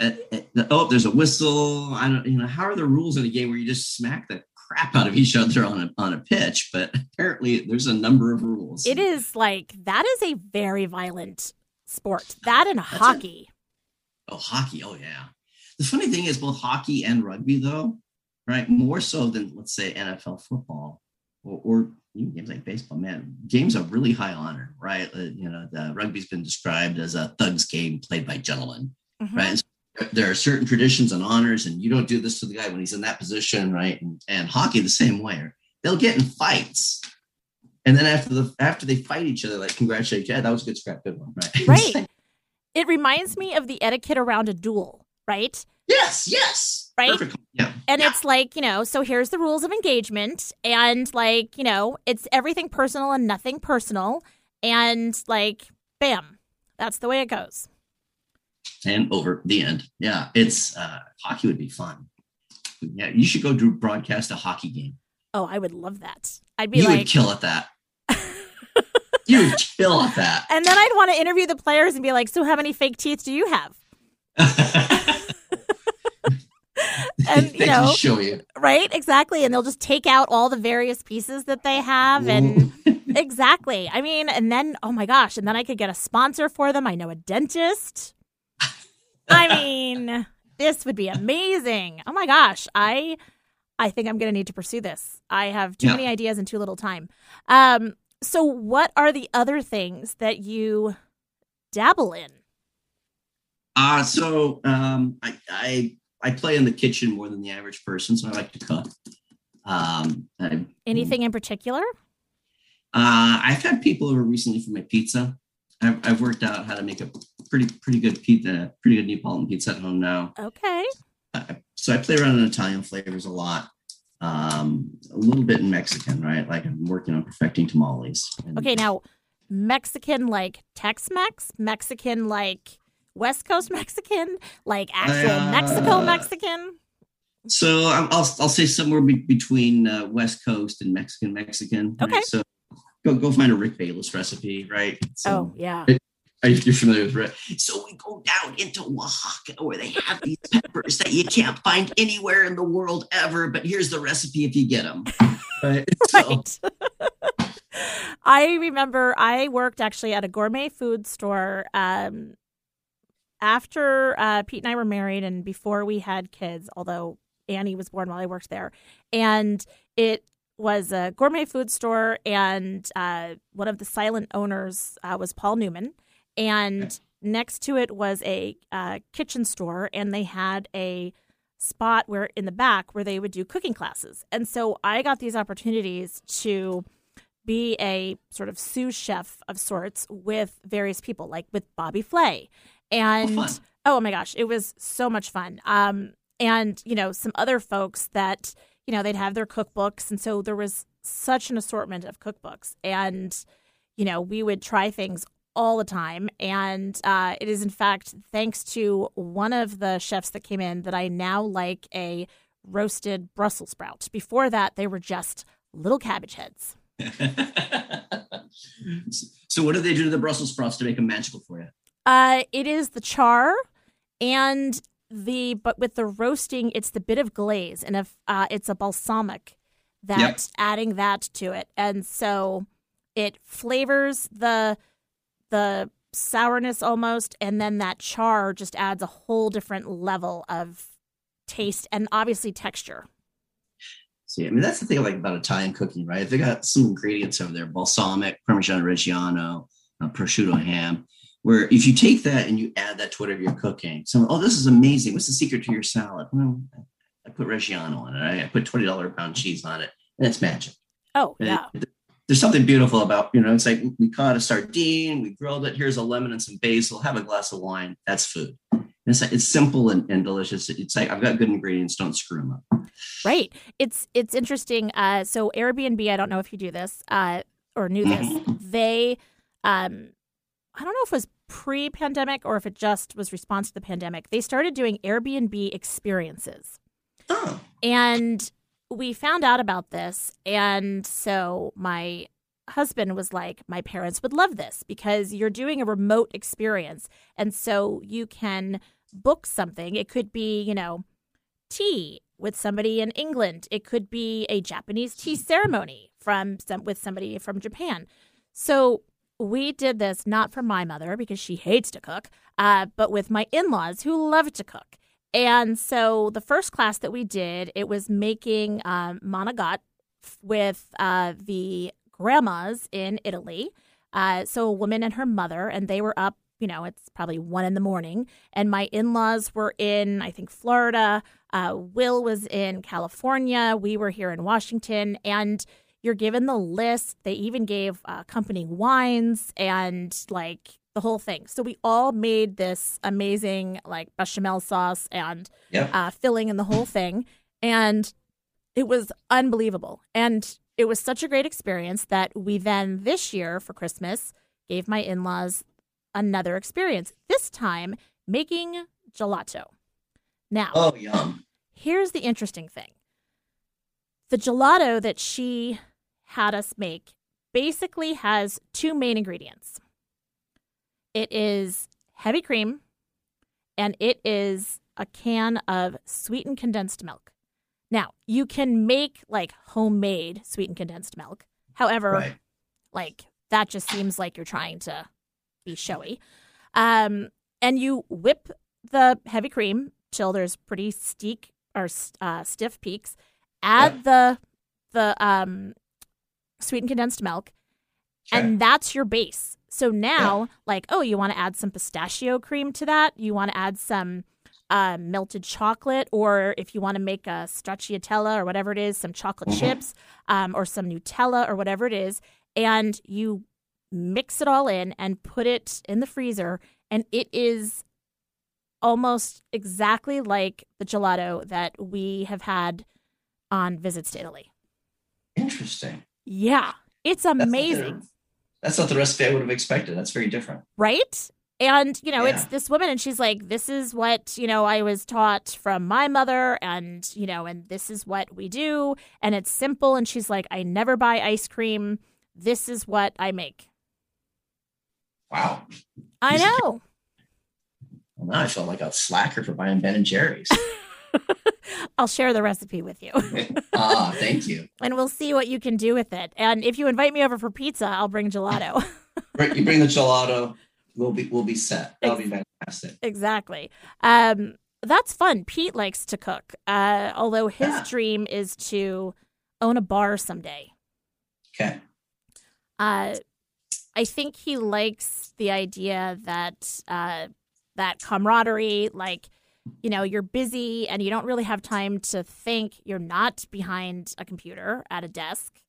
Uh, uh, at, at, oh, there's a whistle. I don't, you know, how are the rules in a game where you just smack the crap out of each other on a on a pitch, but apparently there's a number of rules. It is like that is a very violent sport. That and That's hockey. Oh, hockey. Oh, yeah. The funny thing is, both hockey and rugby, though, right? More so than, let's say, NFL football or, or even games like baseball, man, games are really high honor, right? Uh, you know, the rugby's been described as a thug's game played by gentlemen, Mhm. right? So there are certain traditions and honors, and you don't do this to the guy when he's in that position, right? And, and hockey the same way. They'll get in fights. And then after the after they fight each other, like congratulate, yeah, that was a good scrap, good one, right? Right. It reminds me of the etiquette around a duel, right? Yes, yes. Right? Perfect. Yeah. And yeah. it's like, you know, so here's the rules of engagement. And like, you know, it's everything personal and nothing personal. And like, bam, that's the way it goes. and over the end. Yeah, it's uh, hockey would be fun. Yeah, you should go do broadcast a hockey game. Oh, I would love that. I'd be You like, would kill at that. You would kill at that. and then I'd want to interview the players and be like, so how many fake teeth do you have? And, you know, show you. Right? Exactly. And they'll just take out all the various pieces that they have. And exactly. I mean, and then, oh my gosh, and then I could get a sponsor for them. I know a dentist. I mean, this would be amazing. Oh my gosh. I. I think I'm going to need to pursue this. I have too Yeah. many ideas and too little time. Um, so, what are the other things that you dabble in? Uh, so um, I, I I play in the kitchen more than the average person, so I like to cook. Um, I, Anything in particular? Uh, I've had people over recently for my pizza. I've, I've worked out how to make a pretty pretty good pizza, pretty good Neapolitan pizza at home now. Okay. Uh, so I play around in Italian flavors a lot, um, a little bit in Mexican, right? Like I'm working on perfecting tamales. And- Okay, now Mexican like Tex Mex, Mexican like West Coast Mexican, like actual Uh, Mexico Mexican. So I'm, I'll I'll say somewhere be- between uh, West Coast and Mexican Mexican. right? Okay. So go go find a Rick Bayless recipe, right? So, oh, yeah. You you're familiar with Rick? So we go down into Oaxaca where they have these peppers that you can't find anywhere in the world ever. But here's the recipe if you get them. Right. So, I remember I worked actually at a gourmet food store um, after uh, Pete and I were married and before we had kids, although Annie was born while I worked there. And it was a gourmet food store, and uh, one of the silent owners uh, was Paul Newman. And next to it was a uh, kitchen store, and they had a spot where in the back where they would do cooking classes. And so I got these opportunities to be a sort of sous chef of sorts with various people, like with Bobby Flay. And fun. oh my gosh, it was so much fun. Um, and you know, some other folks that you know they'd have their cookbooks, and so there was such an assortment of cookbooks, and you know we would try things all the time. And uh, it is in fact thanks to one of the chefs that came in that I now like a roasted Brussels sprout. Before that, they were just little cabbage heads. so what do they do to the Brussels sprouts to make them magical for you? Uh, it is the char and the but with the roasting, it's the bit of glaze, and if uh, it's a balsamic, that Yep. adding that to it, and so it flavors the the sourness almost, and then that char just adds a whole different level of taste and obviously texture. See, I mean, that's the thing I like about Italian cooking, right? They got some ingredients over there: balsamic, Parmigiano Reggiano, uh, prosciutto ham. Where if you take that and you add that to whatever you're cooking, so oh, this is amazing. What's the secret to your salad? Well, I put Reggiano on it. I put twenty dollar pound cheese on it, and it's magic. Oh yeah, it- there's something beautiful about you know. It's like we caught a sardine, we grilled it. Here's a lemon and some basil. Have a glass of wine. That's food. It's it's simple and, and delicious. It's like I've got good ingredients. Don't screw them up. Right. It's it's interesting. Uh, so Airbnb, I don't know if you do this uh, or knew this. They, um, I don't know if it was pre-pandemic or if it just was response to the pandemic. They started doing Airbnb experiences, Oh, and we found out about this. And so my husband was like, "My parents would love this because you're doing a remote experience, and so you can book something. It could be, you know." tea with somebody in England. It could be a Japanese tea ceremony from some, with somebody from Japan. So we did this not for my mother because she hates to cook, uh, but with my in-laws who love to cook. And so the first class that we did, it was making um, manigot with uh, the grandmas in Italy. Uh, so a woman and her mother, and they were up. You know, it's probably one in the morning, and my in-laws were in, I think, Florida. Uh, Will was in California. We were here in Washington, and you're given the list. They even gave uh, accompanying wines and like the whole thing. So we all made this amazing like bechamel sauce and Yep. uh, filling and the whole thing, and it was unbelievable. And it was such a great experience that we then this year for Christmas gave my in-laws another experience. This time making gelato. Now, Oh, yum. here's the interesting thing the gelato that she had us make basically has two main ingredients it is heavy cream and it is a can of sweetened condensed milk now you can make like homemade sweetened condensed milk however Right. like that just seems like you're trying to be showy. Um, and you whip the heavy cream till there's pretty steak or uh, stiff peaks. Add the the um, sweetened condensed milk, and that's your base. So now, like, oh, you want to add some pistachio cream to that? You want to add some uh, melted chocolate, or if you want to make a stracciatella or whatever it is, some chocolate chips, um, or some Nutella or whatever it is, and you mix it all in and put it in the freezer, and it is almost exactly like the gelato that we have had on visits to Italy. Interesting. Yeah, it's amazing. That's not the recipe I would have expected. That's very different. right? And, you know, it's this woman, and she's like, this is what, you know, I was taught from my mother, and, you know, and this is what we do. And it's simple. And she's like, I never buy ice cream. This is what I make. Wow. I know. Well, now I feel like a slacker for buying Ben and Jerry's. I'll share the recipe with you, ah, thank you. and we'll see what you can do with it. And if you invite me over for pizza, I'll bring gelato. You bring the gelato. We'll be we'll be set. That'll be fantastic. exactly. Um, that's fun. Pete likes to cook, uh, although his Yeah. dream is to own a bar someday. Okay. Uh, I think he likes the idea that uh, that camaraderie, like you know, you're busy and you don't really have time to think. You're not behind a computer at a desk,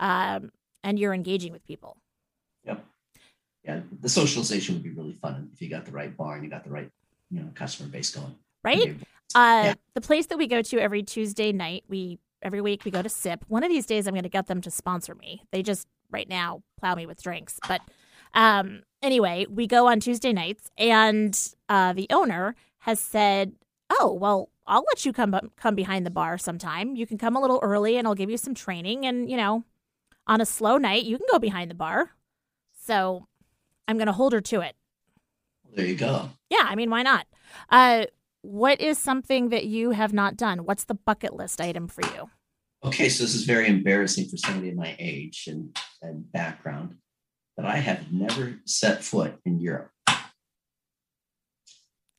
um, and you're engaging with people. Yep. Yeah, the socialization would be really fun if you got the right bar and you got the right, you know, customer base going. Right? Uh, Yeah. The place that we go to every Tuesday night, we every week we go to Sip. One of these days, I'm going to get them to sponsor me. They just right now plow me with drinks, but um, anyway, we go on Tuesday nights, and uh, the owner has said, "Oh, well, I'll let you come come behind the bar sometime. You can come a little early, and I'll give you some training. And you know, on a slow night, you can go behind the bar." So I'm going to hold her to it. There you go. Yeah, I mean, why not? Uh, what is something that you have not done? What's the bucket list item for you? Okay, so this is very embarrassing for somebody my age and, and background, but I have never set foot in Europe.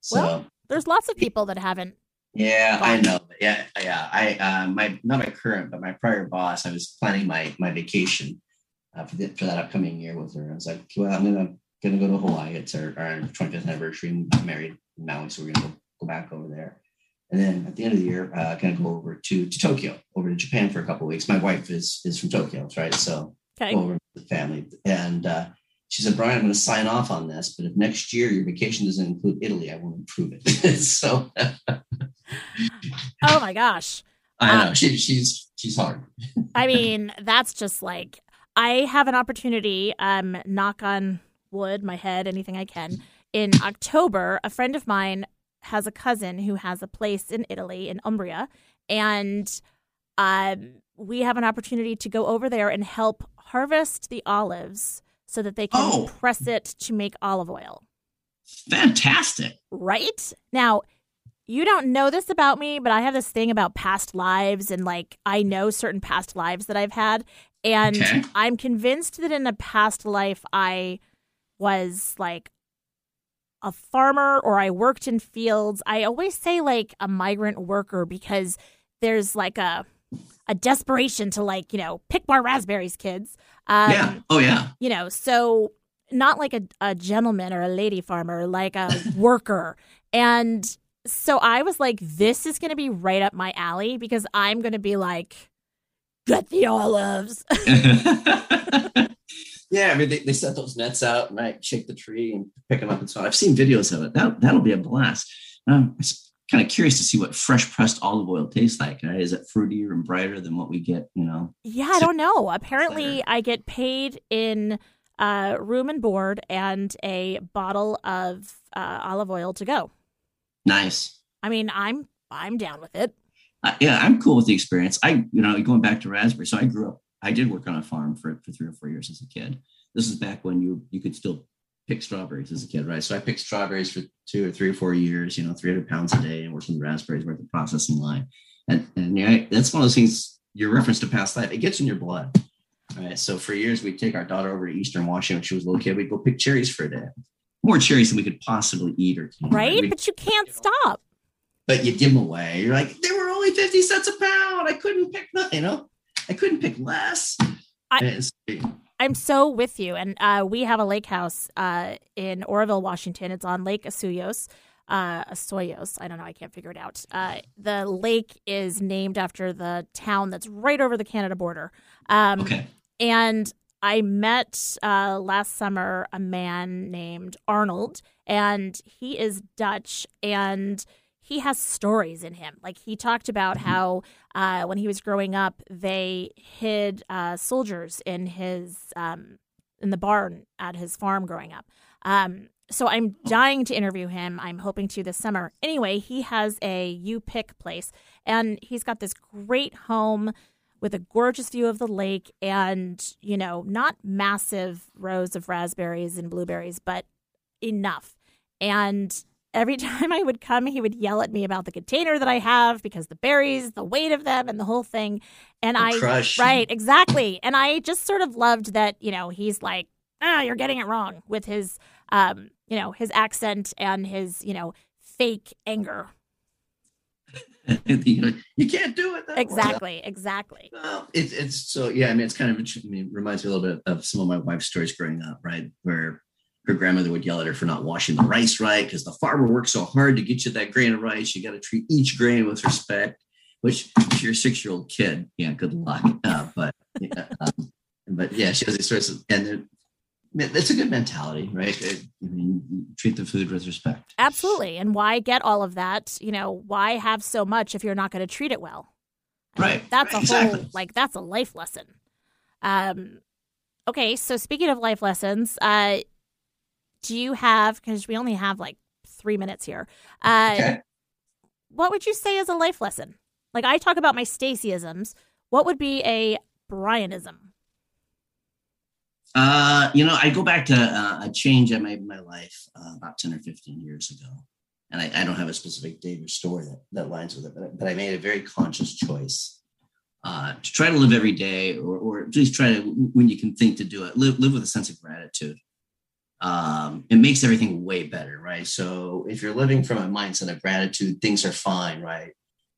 So Well- There's lots of people that haven't. yeah, I know. Yeah, yeah. I uh, my not my current, but my prior boss. I was planning my my vacation uh, for, the, for that upcoming year with her. I was like, well, I'm gonna gonna go to Hawaii. It's our, our 25th anniversary. I'm married in Maui, so we're gonna go, go back over there. And then at the end of the year, uh, gonna go over to, to Tokyo, over to Japan for a couple of weeks. My wife is is from Tokyo, right? So Okay. over with the family. And uh, she said, Brian, I'm going to sign off on this, but if next year your vacation doesn't include Italy, I won't approve it. so Oh my gosh. I know she, she's she's hard. I mean, that's just like I have an opportunity. Um, knock on wood, my head, anything I can. In October, a friend of mine has a cousin who has a place in Italy in Umbria, and um, we have an opportunity to go over there and help harvest the olives so that they can Oh. press it to make olive oil. Fantastic. Right now, you don't know this about me, but I have this thing about past lives and like I know certain past lives that I've had. And Okay. I'm convinced that in a past life I was like a farmer or I worked in fields. I always say like a migrant worker because there's like a a desperation to like, you know, pick more raspberries, kids. Um, yeah. Oh yeah. you know, so not like a, a gentleman or a lady farmer, like a worker. And so I was like, this is going to be right up my alley because I'm going to be like, get the olives. yeah, I mean, they, they set those nets out and I shake the tree and pick them up and so. I've seen videos of it. That, that'll be a blast. Um, I'm kind of curious to see what fresh pressed olive oil tastes like. Right? Is it fruitier and brighter than what we get, you know? yeah, I don't know. Apparently, I get paid in uh, room and board and a bottle of uh, olive oil to go. Nice. I mean, I'm I'm down with it. Uh, yeah, I'm cool with the experience. I, you know, going back to raspberry. So I grew up, I did work on a farm for, for three or four years as a kid. This is back when you you could still pick strawberries as a kid, right? So I picked strawberries for two or three or four years, you know, 300 pounds a day and worked on the raspberries, worked the processing line. And, and yeah, that's one of those things, your reference to past life, it gets in your blood. Right. So for years, we'd take our daughter over to Eastern Washington when she was a little kid. We'd go pick cherries for a day. More cherries than we could possibly eat or can. Right? But you can't stop. but you give them away. You're like, they were only 50 cents a pound. I couldn't pick nothing, you know, I couldn't pick less. I- I'm so with you. And uh, we have a lake house uh, in Oroville, Washington. It's on Lake Asuyos. Uh, Asoyos. I don't know. I can't figure it out. Uh, the lake is named after the town that's right over the Canada border. Um, okay. And I met uh, last summer a man named Arnold, and he is Dutch, and he has stories in him. Like he talked about how uh, when he was growing up, they hid uh, soldiers in his um, in the barn at his farm growing up. Um, so I'm dying to interview him. I'm hoping to this summer. Anyway, he has a you pick place, and he's got this great home with a gorgeous view of the lake and, you know, not massive rows of raspberries and blueberries, but enough. And every time I would come, he would yell at me about the container that I have because the berries, the weight of them, and the whole thing. And The I, crush. right, exactly. And I just sort of loved that, you know, he's like, ah, you're getting it wrong with his, um, you know, his accent and his, you know, fake anger. you, know, you can't do it. That way. Exactly, exactly. Well, it's it's so yeah. I mean, it's kind of I mean, it reminds me a little bit of some of my wife's stories growing up, right? Where her grandmother would yell at her for not washing the rice right because the farmer worked so hard to get you that grain of rice. You got to treat each grain with respect. Which, if you're a six year old kid, yeah, good luck. Uh, but yeah, um, but yeah, she has these sorts of and it's a good mentality, right? I mean, treat the food with respect. Absolutely. And why get all of that? You know, why have so much if you're not going to treat it well? I mean, Right, that's right, a whole exactly. like that's a life lesson. Um okay, so speaking of life lessons, uh do you have cuz we only have like 3 minutes here. Uh Okay. what would you say is a life lesson? Like I talk about my Stacyisms, what would be a Brianism? Uh, you know, I go back to uh, a change I made in my life uh, about 10 or 15 years ago. And I, I don't have a specific date or story that, that lines with it, but, but I made a very conscious choice uh, to try to live every day or, or at least try to, when you can think to do it, live, live with a sense of gratitude. Um, it makes everything way better, right? So if you're living from a mindset of gratitude, things are fine, right?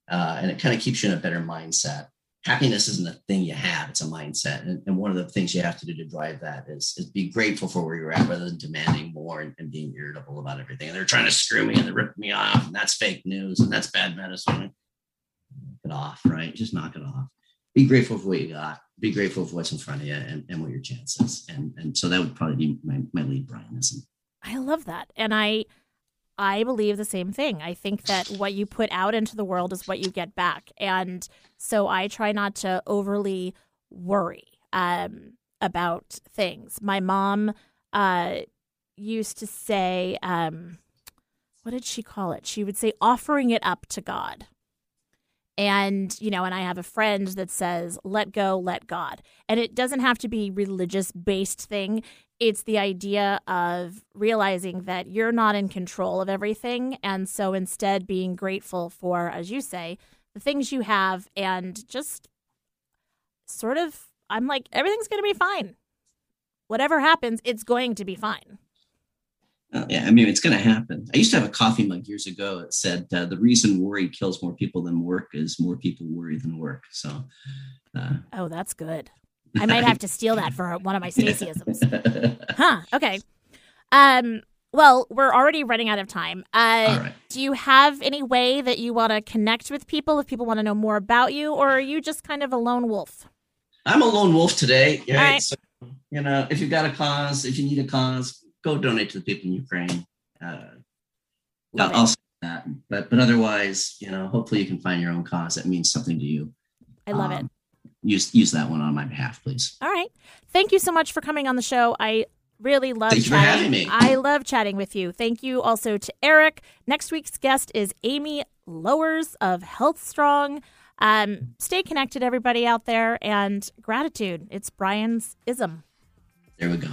Uh, and it kind of keeps you in a better mindset. Happiness isn't a thing you have it's a mindset. And, and one of the things you have to do to drive that is, is be grateful for where you're at rather than demanding more and, and being irritable about everything. And they're trying to screw me and they're ripping me off and that's fake news and that's bad medicine. Knock it off right? Just knock it off. Be grateful for what you got be grateful for what's in front of you and, and what your chances and and so that would probably be my, my lead brianism I love that. And I I believe the same thing. I think that what you put out into the world is what you get back. And so I try not to overly worry um, about things. My mom uh, used to say, um, what did she call it? She would say, offering it up to God. And, you know, and I have a friend that says, let go, let God. And it doesn't have to be religious based thing. It's the idea of realizing that you're not in control of everything. And so instead being grateful for, as you say, the things you have and just sort of, I'm like, everything's going to be fine. Whatever happens, it's going to be fine. Uh, yeah, I mean, it's going to happen. I used to have a coffee mug years ago. It said uh, the reason worry kills more people than work is more people worry than work. So, uh, oh, that's good. I might have to steal that for one of my Stacyisms. huh? Okay. Um. Well, we're already running out of time. Uh, Do you have any way that you want to connect with people if people want to know more about you, or are you just kind of a lone wolf? I'm a lone wolf today. Right? right. So, you know, if you've got a cause, if you need a cause, go donate to the people in Ukraine. Uh, I'll, I'll say that, but but otherwise, you know, hopefully you can find your own cause that means something to you. I love um, it. Use use that one on my behalf, please. All right. Thank you so much for coming on the show. I really love Thank chatting. I love chatting with you. Thank you also to Eric. Next week's guest is Amy Lowers of Healthstrong. Um, stay connected, everybody out there, and gratitude. It's Brian's ism. There we go.